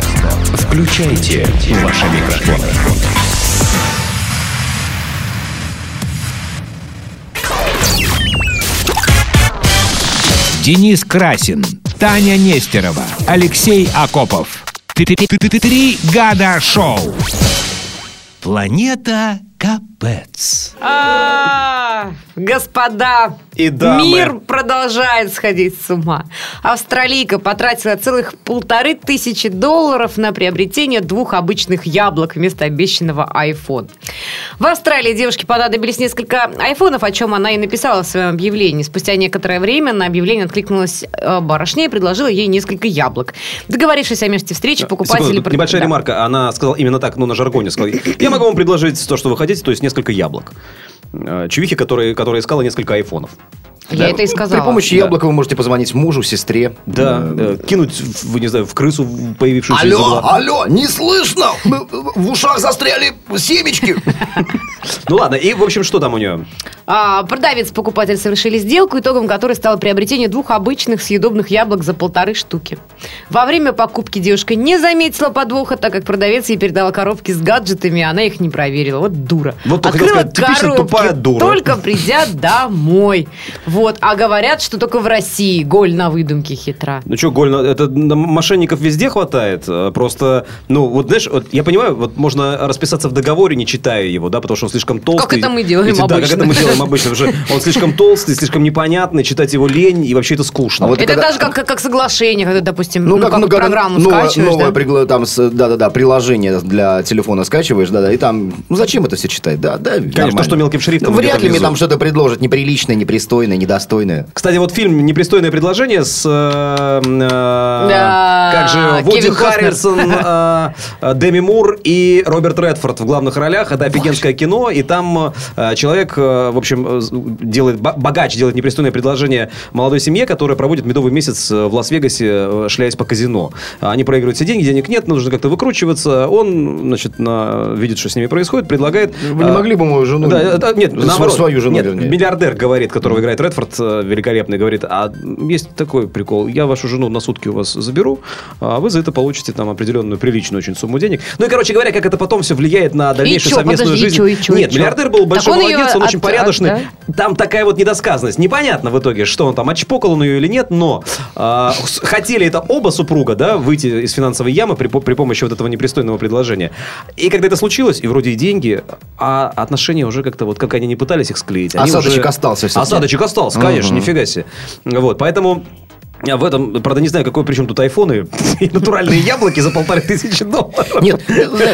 Включайте ваши микрофоны. Денис Красин, Таня Нестерова, Алексей Акопов. Три года шоу. Планета Капец. А, Господа, И дамы. мир продолжает сходить с ума. Австралийка потратила целых полторы тысячи долларов на приобретение двух обычных яблок вместо обещанного iPhone. В Австралии девушке понадобились несколько айфонов, о чем она и написала в своем объявлении. Спустя некоторое время на объявление откликнулась э, барышня и предложила ей несколько яблок. Договорившись о месте встречи, покупатели... Секунду, небольшая Да. ремарка. Она сказала именно так, ну, на жаргоне сказала. Я могу вам предложить то, что вы хотите, то есть несколько яблок. Э, Чувихи, которые, которая искала несколько айфонов. Я это и сказала. При помощи Да. яблока вы можете позвонить мужу, сестре. Да, Э, кинуть, в, не знаю, в крысу появившуюся из Алло, угла. алло, не слышно! В ушах застряли семечки. Ну ладно, и, в общем, что там у нее? А, продавец и покупатель совершили сделку, итогом которой стало приобретение двух обычных съедобных яблок за полторы штуки. Во время покупки девушка не заметила подвоха, так как продавец ей передала коробки с гаджетами, а она их не проверила. Вот дура. Вот только хотел сказать, типично тупая дура. только придя домой. Вот. А говорят, что только в России голь на выдумке хитра. Ну что, Голь, это на мошенников везде хватает. Э, Просто, ну, вот знаешь, вот я понимаю, вот можно расписаться в договоре, не читая его, да, потому что он слишком толстый. это мы делаем Эти- Да, как обычно. это мы делаем обычно. потому что Он слишком толстый, слишком непонятный, читать его лень, и вообще это скучно. А вот Это когда- даже как, как, как соглашение, когда, допустим, Ну, ну, как, как ну, программу новое, скачиваешь, новое да? пригла- там, с- да-да-да, приложение для телефона скачиваешь, да-да, и там, ну, зачем это все читать, да, да, Конечно, то, что мелким шрифтом Ну, вряд ли мне там что-то предложат неприличное, непристойное, недостойное. Кстати, вот фильм «Непристойное предложение» с... э, э, Да, как же, Вуди. Харрисон, э, э, Деми Мур и Роберт Редфорд в главных ролях. Это офигенское кино, и там э, человек, э, в общем, э, делает, бо- богач делает непристойное предложение молодой семье, которая проводит медовый месяц в Лас-Вегасе, шляясь по казино. Они проигрывают все деньги, денег нет, нужно как-то выкручиваться. Он, значит, на- видит, что с ними происходит, предлагает... Вы не могли бы мою жену... да, это- нет, наоборот. Свою жену, Нет, вернее. миллиардер говорит, которого играет Редфорд, великолепный, говорит, а есть такой прикол, я вашу жену на сутки у вас заберу, а вы за это получите там определенную приличную очень сумму денег. Ну и, короче говоря, как это потом все влияет на дальнейшую чё, совместную подожди, и жизнь. чё, и чё, и Нет, чё? Миллиардер был большой Так он молодец, он очень от- порядочный. от- Там такая вот недосказанность. Непонятно в итоге, что он там, отчпокал он ее или нет, но с- хотели это оба супруга, да, выйти из финансовой ямы при, при помощи вот этого непристойного предложения. И когда это случилось, и вроде и деньги, а отношения уже как-то вот, как они не пытались их склеить. они Осадочек уже- остался всё-таки. Осадочек остался, конечно, Мгм. нифига себе. Вот, поэтому... я В этом, правда, не знаю, какой причем тут айфоны и натуральные яблоки за полторы тысячи долларов. Нет,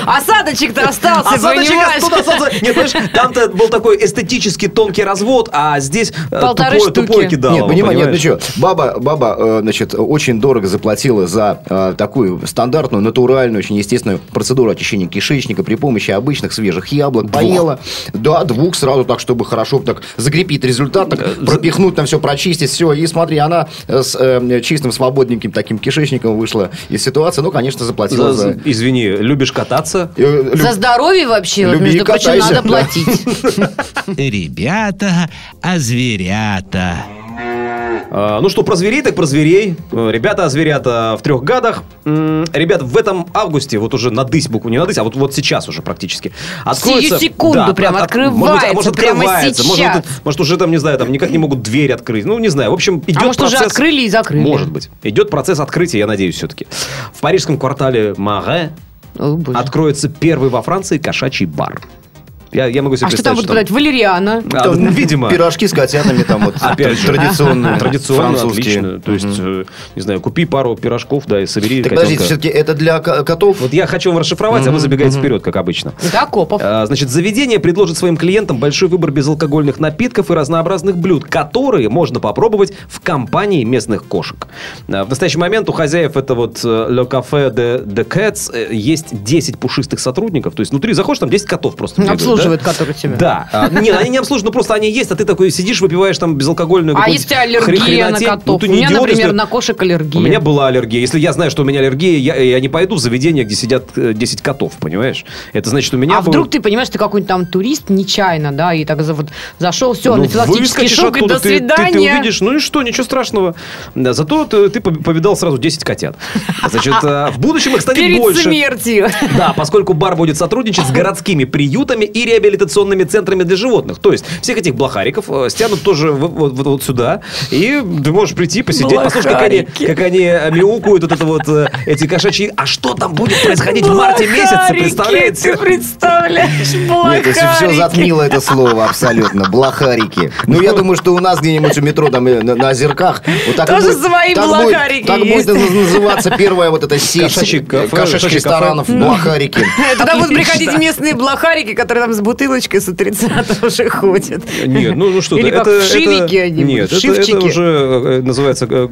Осадочек-то остался, Осадочек понимаешь? остался. Нет, понимаешь, там-то был такой эстетически тонкий развод, а здесь э, Полторы тупое, штуки. тупое кидало. Нет, понимаю, нет, ну что, баба, баба, э, значит, очень дорого заплатила за э, такую стандартную, натуральную, очень естественную процедуру очищения кишечника при помощи обычных свежих яблок. Поела. Да, двух сразу так, чтобы хорошо так закрепить результат, так, пропихнуть там все, прочистить все. И смотри, она с э, чистым, свободненьким таким кишечником вышла из ситуации. Ну, конечно, заплатила За- за... Извини, любишь кататься? э, люб- За здоровье вообще, вот, Люби между и прочим, надо платить. Ребята, а зверята. А, Ну что, про зверей, так про зверей. Э, Ребята, зверята в трех гадах. Ребят, в этом августе, вот уже надысь букву, не надысь, а вот, вот сейчас уже практически. Откроется... секунду прям от- от- может быть, а может, открывается, прямо открывается, может, сейчас. это- может, уже там, не знаю, там никак не могут дверь открыть. Ну, не знаю. В общем, идет А может, уже процесс... открыли и закрыли? Может быть. Идет процесс открытия, я надеюсь, все-таки. В парижском квартале Маре откроется первый во Франции кошачий бар. Я, я могу себе А что там будут подать? Валериана? А, Там видимо. Пирожки с котятами там вот. Опять же, традиционные. Традиционно, французские. отлично. То есть, э, не знаю, купи пару пирожков, да, и собери Так подождите, все-таки это для ко- котов? Вот я хочу вам расшифровать, а вы забегаете вперед, как обычно. Это Акопов. А, Значит, заведение предложит своим клиентам большой выбор безалкогольных напитков и разнообразных блюд, которые можно попробовать в компании местных кошек. А, В настоящий момент у хозяев это вот э, Le Café de, de Cats э, есть 10 пушистых сотрудников. То есть внутри заходишь, там 10 котов просто бегают, Обслуживают обслуживают, которые тебя. Да. А, Нет, они не обслуживают, но просто они есть, а ты такой сидишь, выпиваешь там безалкогольную А если аллергия на хренотень. котов? Ну, ты У меня, идиот, например, если- на кошек аллергия. У меня была аллергия. Если я знаю, что у меня аллергия, я, я не пойду в заведение, где сидят э, 10 котов, понимаешь? Это значит, у меня... А был- вдруг ты понимаешь, ты какой-нибудь там турист нечаянно, да, и так за- вот зашел, все, Ну, анафилактический шок, и до ты- ты- Ты, свидания. увидишь, ну и что, ничего страшного. Да, зато ты, ты пов- повидал сразу 10 котят. Значит, э, в будущем их станет Перед больше. смертью. Да, поскольку бар будет сотрудничать с городскими приютами и реабилитационными центрами для животных. То есть всех этих блохариков э, стянут тоже вот, вот- вот сюда. И ты можешь прийти, посидеть, послушать, как они, Блохарики. как они э, мяукают, вот это вот, э, эти кошачьи. А что там будет происходить в марте месяце, Блохарики, представляете? Ты представляешь, Нет, это все блохарики. затмило это слово абсолютно. Блохарики. Ну, я думаю, что у нас где-нибудь у метро, там, на, на озерках, вот так Тоже будет- свои так будет- блохарики Так будет есть. наз- называться первая вот эта сеть кошачьих кошачьи ресторанов. кафе. Блохарики. Туда будут приходить местные блохарики, которые там с бутылочкой с отрицатом уже ходят. Нет, ну, ну что ты, Или как это, вшивики это- они Нет, будут, это, это уже э, называется, э,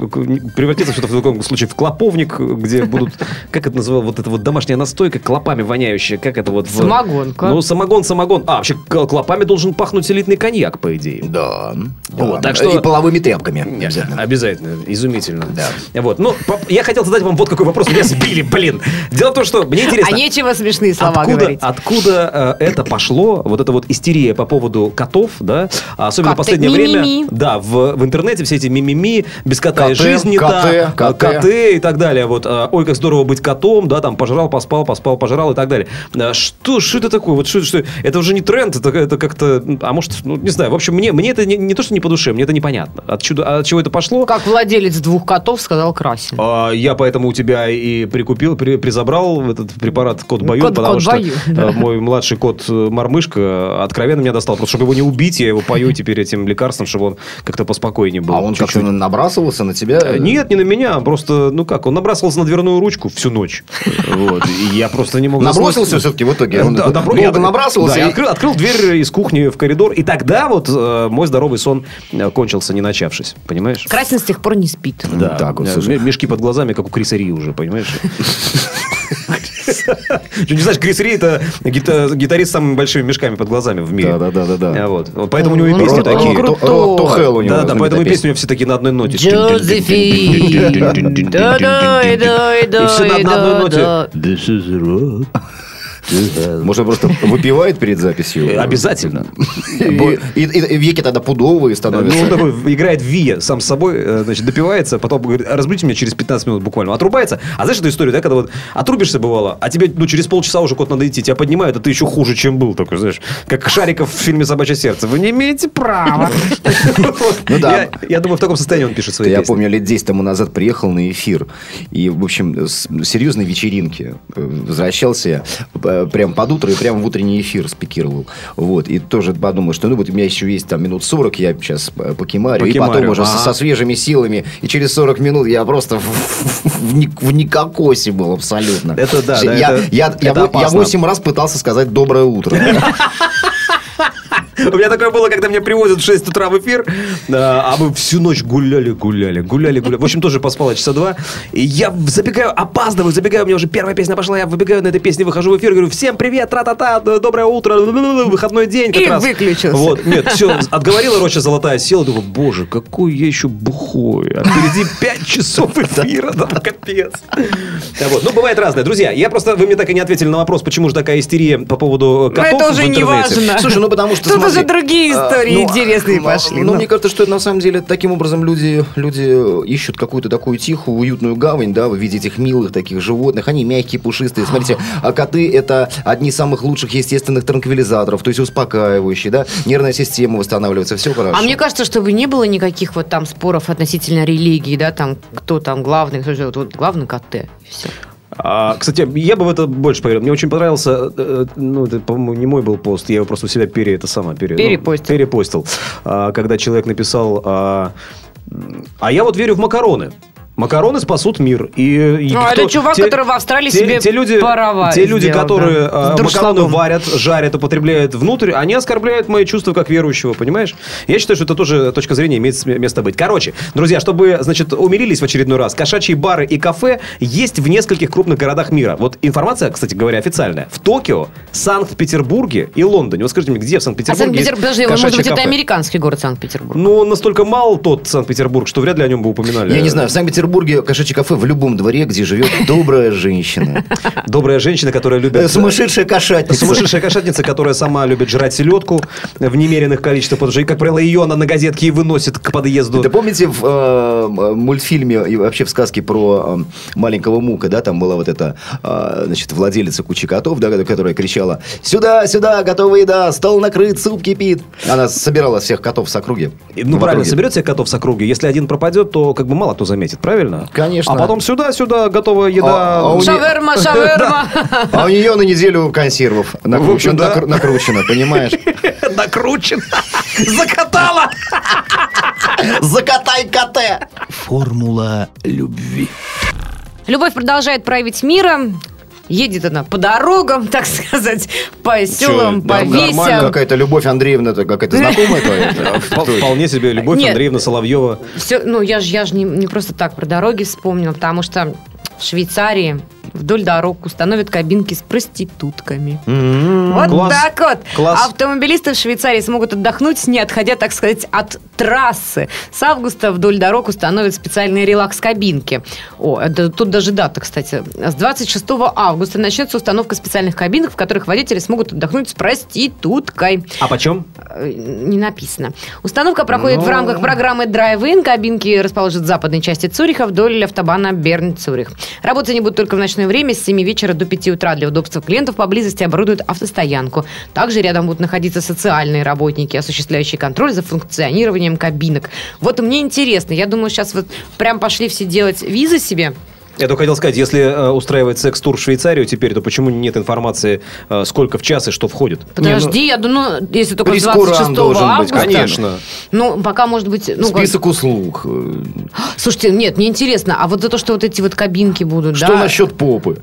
превратится что-то в таком случае в клоповник, где будут, как это называлось, вот эта вот домашняя настойка, клопами воняющая, как это вот... в- Самогонка. Ну, самогон, самогон. А, вообще, клопами должен пахнуть элитный коньяк, по идее. Да. Вот, да. так что- И половыми тряпками. Обязательно. Обязательно, изумительно. Да. Вот, ну, по- я хотел задать вам вот какой вопрос, меня сбили, блин. Дело в том, что мне интересно... А нечего смешные слова откуда, говорить. откуда э, это пошло, вот эта вот истерия по поводу котов, да, особенно в последнее время, ми-ми-ми. да, в, в интернете все эти мимими, без кота и Коты, жизнь не коты, та, коты. коты и так далее, вот, э, ой, как здорово быть котом, да, там, пожрал, поспал, поспал, пожрал и так далее. Э, Что, что это такое, вот что, что, это уже не тренд, это, это как-то, а может, ну, не знаю, в общем, мне, мне это не, не то, что не по душе, мне это непонятно, от, чуда, от чего это пошло, Как владелец двух котов сказал Красин. а, Я поэтому у тебя и прикупил, при- призабрал этот препарат кот Баюн, Кот- потому кот что Баюн, э, да. мой младший кот э, Мармышка откровенно меня достал. Просто чтобы его не убить, я его пою теперь этим лекарством, чтобы он как-то поспокойнее был. А он чуть-чуть. как-то набрасывался на тебя? Э, Нет, не на меня, просто, ну как, он набрасывался на дверную ручку всю ночь. Вот, и я просто не мог Набросился все-таки в итоге? Он Да, долго я- набрасывался? Да, я и- открыл, открыл дверь из кухни в коридор, и тогда вот э, мой здоровый сон э, кончился, не начавшись. Понимаешь? Красин с тех пор не спит. Да, Так вот, э, мешки под глазами, как у Криса Ри уже, понимаешь? Что, Не знаешь, Крис Ри это гита- гитарист с самыми большими мешками под глазами в мире. Да-да-да-да-да. А Вот. Вот Поэтому у него и песни такие. То- Hell у него Да, да, поэтому и песни у него все такие на одной ноте. Джозефин. Да-да-да-да-да. И все на- одной ноте. Да-да. Может, просто выпивает перед записью? Э, Обязательно. И, веки тогда пудовые Ну, становятся. такой играет Вия сам с собой, э, значит, допивается, потом говорит, разбудите меня через 15 минут буквально. Отрубается. А знаешь эту историю, да, когда вот отрубишься бывало, а тебе, ну, через полчаса уже кот надо идти, тебя поднимают, а ты еще хуже, чем был такой, знаешь, как Шариков в фильме «Собачье сердце». Вы не имеете права. Ну да. Я- думаю, в таком состоянии он пишет свои Я помню, лет 10 тому назад приехал на эфир. И, в общем, с серьезной вечеринки э, возвращался я прям под утро и прямо в утренний эфир спикировал. Вот. И тоже подумал, что ну вот у меня еще есть там минут 40, я сейчас э, покемарю. И потом Покемарю, уже со, свежими силами. И через 40 минут я просто в, в, ни- в никокосе был абсолютно. Это да, я, это- я, я, это я опасно. 8 раз пытался сказать «доброе утро». У меня такое было, когда меня привозят в 6 утра в эфир, а мы всю ночь гуляли, гуляли, гуляли, гуляли. В общем, тоже поспала часа два. И я забегаю, опаздываю, забегаю, у меня уже первая песня пошла, я выбегаю на этой песне, выхожу в эфир, говорю, всем привет, тра-та-та, доброе утро, выходной день как И раз. выключился. Вот, нет, все, отговорила Роща Золотая, села, думаю, боже, какой я еще бухой, а впереди 5 часов эфира, да, капец. Да, вот. Ну, бывает разное. Друзья, я просто, вы мне так и не ответили на вопрос, почему же такая истерия по поводу Но котов это в уже не интернете. важно. Слушай, ну потому что Тут уже другие а, истории ну, интересные пошли. Ну, Ну. мне кажется, что на самом деле таким образом люди, люди ищут какую-то такую тихую, уютную гавань, да, в виде этих милых таких животных. Они мягкие, пушистые. Смотрите, а коты это одни из самых лучших естественных транквилизаторов, то есть успокаивающие, да, нервная система восстанавливается, все хорошо. А мне кажется, чтобы не было никаких вот там споров относительно религии, да, там, кто там главный, кто же, вот, вот главный КТ, и все. А, кстати, я бы в это больше поверил. Мне очень понравился, э, ну, это, по-моему, не мой был пост, я его просто у себя пере, это самое, пере, ну, Перепостил. перепостил. А, когда человек написал, а, а я вот верю в макароны. Макароны спасут мир. И, и Ну, а кто- это чувак, который в Австралии те, себе те люди, пароварь те люди, сделал, которые да, э, макароны варят, жарят, употребляют внутрь, они оскорбляют мои чувства как верующего, понимаешь? Я считаю, что это тоже точка зрения имеет место быть. Короче, друзья, чтобы, значит, умилились в очередной раз, кошачьи бары и кафе есть в нескольких крупных городах мира. Вот информация, кстати говоря, официальная. В Токио, Санкт-Петербурге и Лондоне. Вот скажите мне, где в А Санкт-Петербурге Санкт-Петербург, есть подожди, может быть, это кафе? американский город Санкт-Петербург? Ну, он настолько мал тот Санкт-Петербург, что вряд ли о нем бы упоминали. Я не знаю, в Санкт-Петербурге кошачье кафе в любом дворе, где живет добрая женщина. Добрая женщина, которая любит... Э, Сумасшедшая кошатница. Сумасшедшая кошатница, которая сама любит жрать селедку в немеренных количествах, потому что, как правило, ее она на газетке и выносит к подъезду. Да помните в э, мультфильме и вообще в сказке про э, маленького Мука, да, там была вот эта, э, значит, владелица кучи котов, да, которая кричала «Сюда, сюда, готовая еда, стол накрыт, суп кипит». Она собирала всех котов с округи. Ну, правильно, округе. соберет всех котов с округи. Если один пропадет, то как бы мало кто заметит, правильно? Конечно. А потом сюда, сюда, готовая еда. А- а у не- Шаверма, шаверма. А у нее на неделю консервов накручено, В общем, накручено, понимаешь? Накручена. Закатала. Закатай коте! Формула любви. Любовь продолжает править миром. Едет она по дорогам, так сказать, по селам, по Нормально, весям. Какая-то Любовь Андреевна, это какая-то знакомая твоя? Впол- Вполне себе. Любовь. Андреевна Соловьева. Все, ну, я же я ж не, не просто так про дороги вспомнила, потому что в Швейцарии вдоль дорог установят кабинки с проститутками. Вот Класс. так вот. Класс. Автомобилисты в Швейцарии смогут отдохнуть, не отходя, так сказать, от трассы. С августа вдоль дорог установят специальные релакс-кабинки. О, это, тут даже дата, кстати. С 26 августа начнется установка специальных кабинок, в которых водители смогут отдохнуть с проституткой. А почем? Э, Не написано. Установка проходит Ну. в рамках программы Drive-In. Кабинки расположат в западной части Цюриха вдоль автобана Берн-Цюрих. Работать они будут только в ночное время с 7 вечера до 5 утра. Для удобства клиентов поблизости оборудуют автостоянку. Также рядом будут находиться социальные работники, осуществляющие контроль за функционированием кабинок. Вот мне интересно. Я думаю, сейчас вот прям пошли все делать визы себе. Я только хотел сказать, если э, устраивать секс-тур в Швейцарию теперь, то почему нет информации, э, сколько в час и что входит? Подожди, я думаю, ну, если только с прейскурант 26 должен быть, августа. Конечно. Ну, пока, может быть... Ну, как- Список услуг. Э, Слушайте, нет, мне интересно, а вот за то, что вот эти вот кабинки будут, Что да? насчет попы?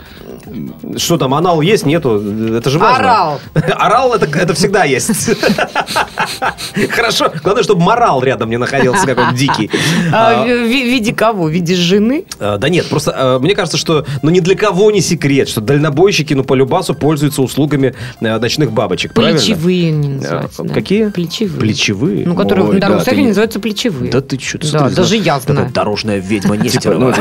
Что там, анал есть, нету? Это же важно. Орал. Орал это, это всегда есть. Хорошо. Главное, чтобы морал рядом не находился какой-нибудь дикий. А, А, в ви- в виде кого? В виде жены? а, Да нет, просто а, мне кажется, что ну ни для кого не секрет, что дальнобойщики, ну, по любасу пользуются услугами э, ночных бабочек, правильно? Плечевые они называются. А, да. Какие? Плечевые. Плечевые? Ну, которые Ой, на дорогах да, не- называются плечевые. Да ты что? Да, даже я знаю. Дорожная ведьма Типа, ну,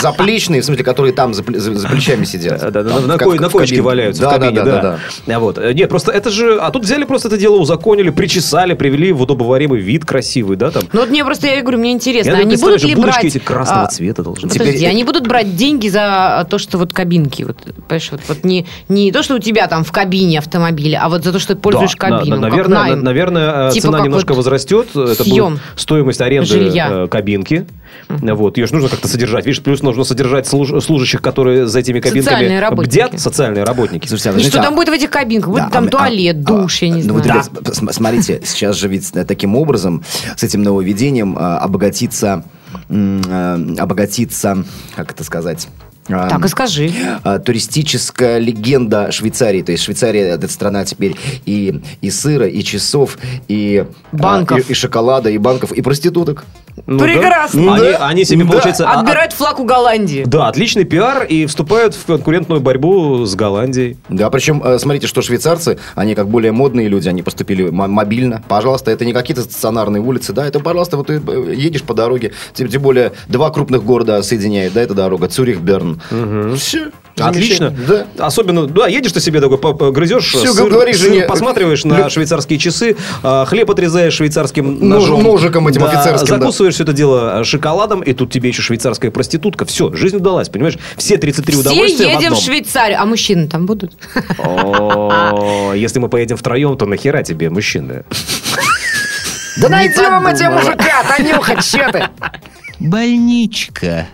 заплечные, в смысле, которые там за, пле- за- за плечами сидят. На, в ка- ко- в на коечке кабине. валяются в кабине, да. А вот. э, Нет, просто это же... А тут взяли просто это дело, узаконили, причесали, привели в удобоваримый вид красивый, да, там. Ну, вот мне просто, я говорю, мне интересно, они будут ли брать... эти красного а, цвета должны быть. Подожди, Теперь- они будут брать деньги за то, что вот кабинки, вот, понимаешь, вот, вот не, не то, что у тебя там в кабине автомобиля, а вот за то, что ты пользуешь Да, кабину, на- как наверное, найм. на- наверное, э, Типа цена немножко вот возрастет. Это съем будет стоимость аренды жилья. э, кабинки. Вот, ее же нужно как-то содержать. Видишь, плюс нужно содержать служ- служащих, которые за этими кабинками Социальные работники. бдят. Социальные работники. Слушайте, а И вы что знаете, там а- будет в этих кабинках? Будет Да, там а- туалет, а- душ, я не ну, знаю. вот, ребят, см- смотрите, сейчас же ведь э, таким образом, с этим нововведением а, обогатится, э, обогатится, как это сказать? а, Так и скажи. а, туристическая легенда Швейцарии. То есть Швейцария это страна теперь и, и сыра, и часов, и, Банков. и, и шоколада, и банков, и проституток. Ну да. Прекрасно. Они, Да. они себе, Да. получается... а- Отбирают флаг у Голландии. Да, отличный пиар и вступают в конкурентную борьбу с Голландией. Да, причем, э, смотрите, что швейцарцы, они как более модные люди, они поступили мобильно. Пожалуйста, это не какие-то стационарные улицы, да, это, пожалуйста, вот ты э, едешь по дороге, тем, тем более два крупных города соединяет, да, эта дорога, Цюрих, Берн. Все. Отлично. Да. Особенно, да, едешь ты себе такой, грызешь Всё, сыр, говоришь сыр, жене, посматриваешь на лю- швейцарские часы, а, хлеб отрезаешь швейцарским Нож- ножом. ножиком этим офицерским, да. Закусываешь все это дело шоколадом, и тут тебе еще швейцарская проститутка. Все, жизнь удалась, понимаешь? Все 33 Все удовольствия в едем в одном. Швейцарию. А мужчины там будут? О, Если мы поедем втроем, то нахера тебе, мужчина? Да найдем эти мужика, Танюха, че ты? Больничка.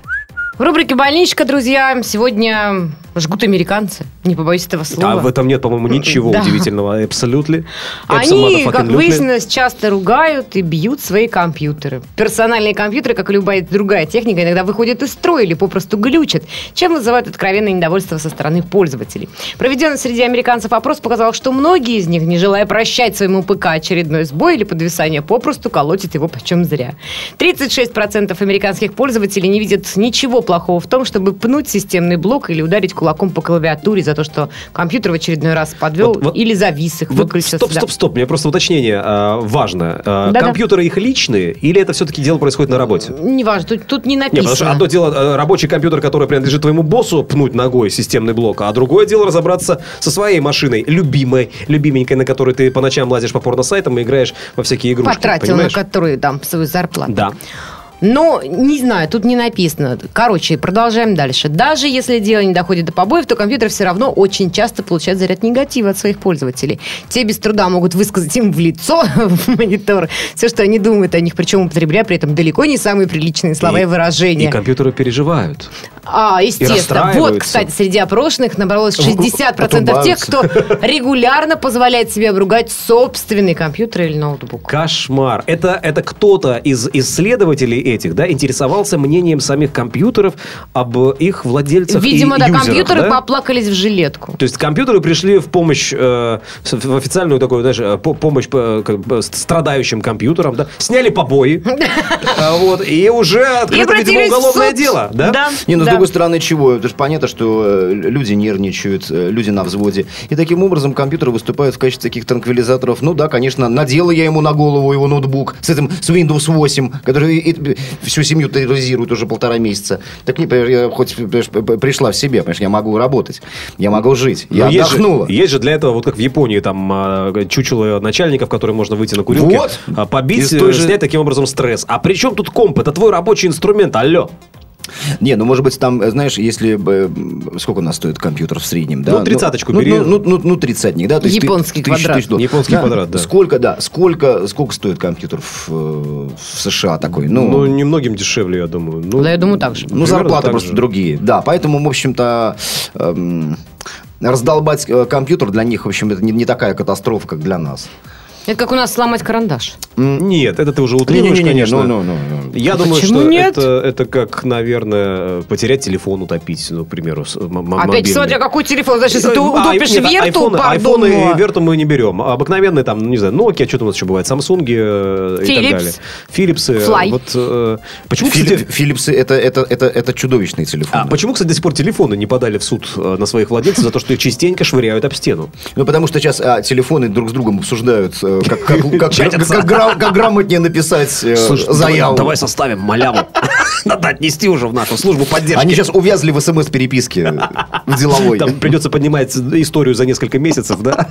В рубрике «Больничка», друзья, сегодня Жгут американцы, не побоюсь этого слова. А в этом нет, по-моему, ничего Да. удивительного. Абсолютно. Они, как выяснилось, часто ругают и бьют свои компьютеры. Персональные компьютеры, как и любая другая техника, иногда выходят из строя или попросту глючат, чем вызывают откровенное недовольство со стороны пользователей. Проведенный среди американцев опрос показал, что многие из них, не желая прощать своему ПК очередной сбой или подвисание, попросту колотят его почем зря. 36% американских пользователей не видят ничего плохого в том, чтобы пнуть системный блок или ударить кулаком по клавиатуре за то, что компьютер в очередной раз подвел Вот- вот- или завис их, Вот выключился. стоп, да. стоп, стоп. Мне просто уточнение а, важно. А, Да-да. компьютеры их личные или это все-таки дело происходит на работе? Неважно, тут, тут не Нет, написано. потому что одно дело э, рабочий компьютер, который принадлежит твоему боссу, пнуть ногой системный блок, а другое дело разобраться со своей машиной, любимой, любименькой, на которой ты по ночам лазишь по порно-сайтам и играешь во всякие игрушки. Потратил понимаешь? на которую там свою зарплату. Да. Но, не знаю, тут не написано. Короче, продолжаем дальше. Даже если дело не доходит до побоев, то компьютер все равно очень часто получает заряд негатива от своих пользователей. Те без труда могут высказать им в лицо, в монитор, все, что они думают о них, причем употребляя при этом далеко не самые приличные слова и, выражения. И компьютеры переживают. А, естественно. Вот, кстати, среди опрошенных набралось 60% тех, кто регулярно позволяет себе обругать собственный компьютер или ноутбук. Кошмар. Это, это кто-то из исследователей этих, да, интересовался мнением самих компьютеров об их владельцах и Видимо, да, юзерах, компьютеры да? поплакались в жилетку. То есть компьютеры пришли в помощь, э, в официальную такую, знаешь, э, по- помощь э, страдающим компьютерам, да, сняли побои, А, вот, и уже открыто, видимо, уголовное дело, да? Не, ну с другой стороны, чего? Это же понятно, что э, люди нервничают, э, люди на взводе. И таким образом компьютеры выступают в качестве таких транквилизаторов. Ну да, конечно, надела я ему на голову его ноутбук с этим, с Windows 8, который и- и всю семью терроризирует уже полтора месяца. Так не, я хоть пришла в себя, понимаешь, я могу работать, я могу жить, я Но есть же- отдохнула. Есть же для этого, вот как в Японии, там а, чучело начальников, которые можно выйти на курилке, Вот. а, побить, э, же- снять таким образом стресс. А при чем тут комп? Это твой рабочий инструмент, алло. Не, ну может быть там, знаешь, если бы... Сколько у нас стоит компьютер в среднем, да? Ну, тридцаточку ну, бери. Ну, ну, ну, ну, тридцатник, да? То есть ты- Японский тысяч- квадрат. тысяч долларов. Японский квадрат, да. Сколько, да, сколько, сколько стоит компьютер в, э, в США такой? Ну, Ну, немногим дешевле, я думаю. Ну, Да, я думаю, так же. ну, зарплаты просто же. другие. Да, поэтому, в общем-то, эм, раздолбать э, компьютер для них, в общем, это не, не такая катастрофа, как для нас. Это как у нас сломать карандаш. Нет, это ты уже утрируешь, конечно. ну, ну, ну. Я А думаю, что нет? Это, это как, наверное, потерять телефон, утопить, ну, к примеру, с- м- м- Опять мобильный. смотря какой телефон. Значит, если ты А, утопишь нет, верту, айфоны, пардон, айфоны но- и верту мы не берем. А Обыкновенные там, ну, не знаю, Nokia, что там у нас еще бывает, Samsung э, и так Philips. далее. Philips. Fly. Вот, э, почему, Фили- кстати, Филипсы это, это, это, это чудовищные телефоны. а почему, кстати, до сих пор телефоны не подали в суд э, на своих владельцев за то, что их частенько швыряют об стену? Ну, потому что сейчас а, телефоны друг с другом обсуждают, э, как, как, как- как- как гра- как грамотнее написать э, заяву. давай составим маляву. Надо отнести уже в нашу службу поддержки. Они сейчас увязли в смс-переписке в деловой. Там придется поднимать историю за несколько месяцев, да?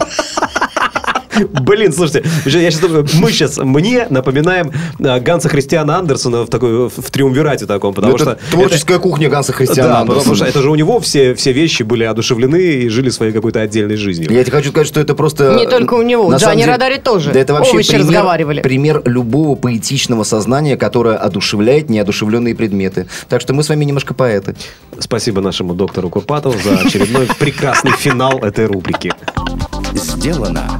Блин, слушайте, я сейчас думаю, мы сейчас мне напоминаем а, Ганса Христиана Андерсона в такой в триумвирате таком, потому что творческая кухня Ганса Христиана потому что это же у него все все вещи были одушевлены и жили своей какой-то отдельной жизнью. Я тебе хочу сказать, что это просто... Не только у него, у Джани Родари тоже. Да это вообще пример, разговаривали. пример любого поэтичного сознания, которое одушевляет неодушевленные предметы. Так что мы с вами немножко поэты. Спасибо нашему доктору Курпатову за очередной прекрасный финал этой рубрики. Сделано